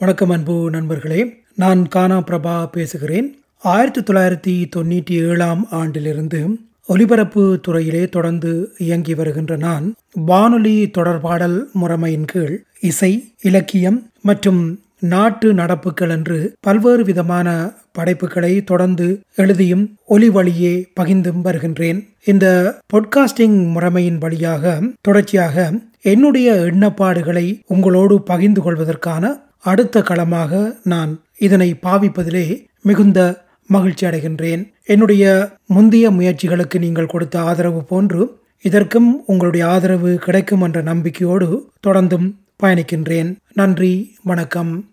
வணக்கம் அன்பு நண்பர்களே நான் கானா பிரபா பேசுகிறேன். ஆயிரத்தி தொள்ளாயிரத்தி தொண்ணூற்றி ஏழாம் ஆண்டிலிருந்து ஒலிபரப்பு துறையிலே தொடர்ந்து இயங்கி வருகின்ற நான் வானொலி தொடர்பாடல் முறைமையின் கீழ் இசை இலக்கியம் மற்றும் நாட்டு நடப்புகள் என்று பல்வேறு விதமான படைப்புகளை தொடர்ந்து எழுதியும் ஒலி வழியே பகிர்ந்தும் வருகின்றேன். இந்த பொட்காஸ்டிங் முறைமையின் வழியாக தொடர்ச்சியாக என்னுடைய எண்ணப்பாடுகளை உங்களோடு பகிர்ந்து கொள்வதற்கான அடுத்த களமாக நான் இதனை பாவிப்பதிலே மிகுந்த மகிழ்ச்சி அடைகின்றேன். என்னுடைய முந்தைய முயற்சிகளுக்கு நீங்கள் கொடுத்த ஆதரவு போன்று இதற்கும் உங்களுடைய ஆதரவு கிடைக்கும் என்ற நம்பிக்கையோடு தொடர்ந்தும் பயணிக்கின்றேன். நன்றி வணக்கம்.